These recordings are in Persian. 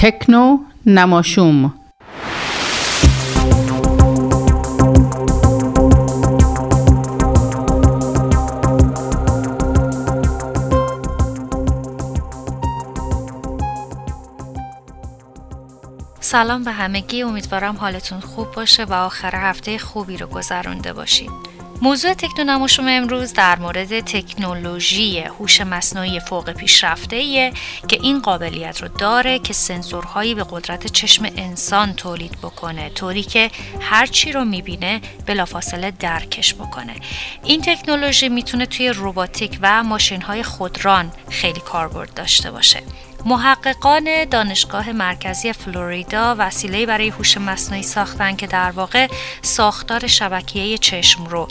تکنو نماشوم. سلام به همگی امیدوارم حالتون خوب باشه و آخر هفته خوبی رو گذرانده باشید موضوع تکنونماشوم امروز در مورد تکنولوژی هوش مصنوعی فوق پیشرفته که این قابلیت رو داره که سنسورهایی به قدرت چشم انسان تولید بکنه طوری که هر چی رو می‌بینه بلافاصله درکش بکنه. این تکنولوژی می‌تونه توی روباتیک و ماشین های خودران خیلی کاربرد داشته باشه. محققان دانشگاه مرکزی فلوریدا وسیله برای هوش مصنوعی ساختن که در واقع ساختار شبکیه چشم رو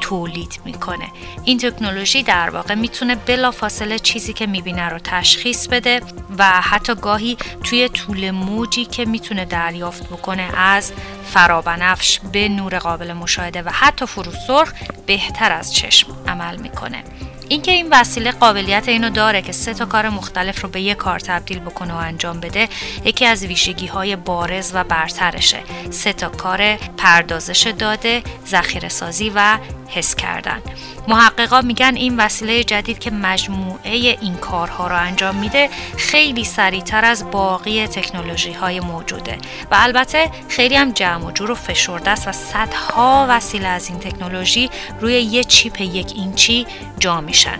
تولید می‌کنه. این تکنولوژی در واقع می‌تونه بلافاصله چیزی که می‌بینه رو تشخیص بده و حتی گاهی توی طول موجی که می‌تونه دریافت بکنه از فرابنفش به نور قابل مشاهده و حتی فروسرخ بهتر از چشم عمل می‌کنه. اینکه این وسیله قابلیت اینو داره که سه تا کار مختلف رو به یک کار تبدیل بکنه و انجام بده یکی از ویژگی های بارز و برترشه. سه تا کار پردازش داده ذخیره سازی و حس کردن. محققا میگن این وسیله جدید که مجموعه این کارها رو انجام میده خیلی سریعتر از باقی تکنولوژی های موجوده. و البته خیلی هم جمع و جور و فشرده است و صدها وسیله از این تکنولوژی روی یه چیپ یک اینچی جا میشن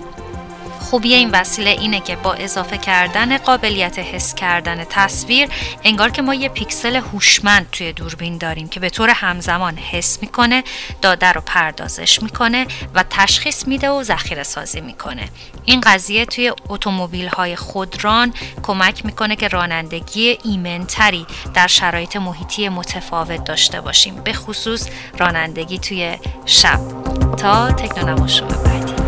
خوبی این وسیله اینه که با اضافه کردن قابلیت حس کردن تصویر انگار که ما یه پیکسل هوشمند توی دوربین داریم که به طور همزمان حس می‌کنه داده رو پردازش می‌کنه و تشخیص میده و ذخیره سازی می‌کنه. این قضیه توی اتومبیل های خودران کمک می‌کنه که رانندگی ایمنتری در شرایط محیطی متفاوت داشته باشیم به خصوص رانندگی توی شب. تا تکنونما بعدی.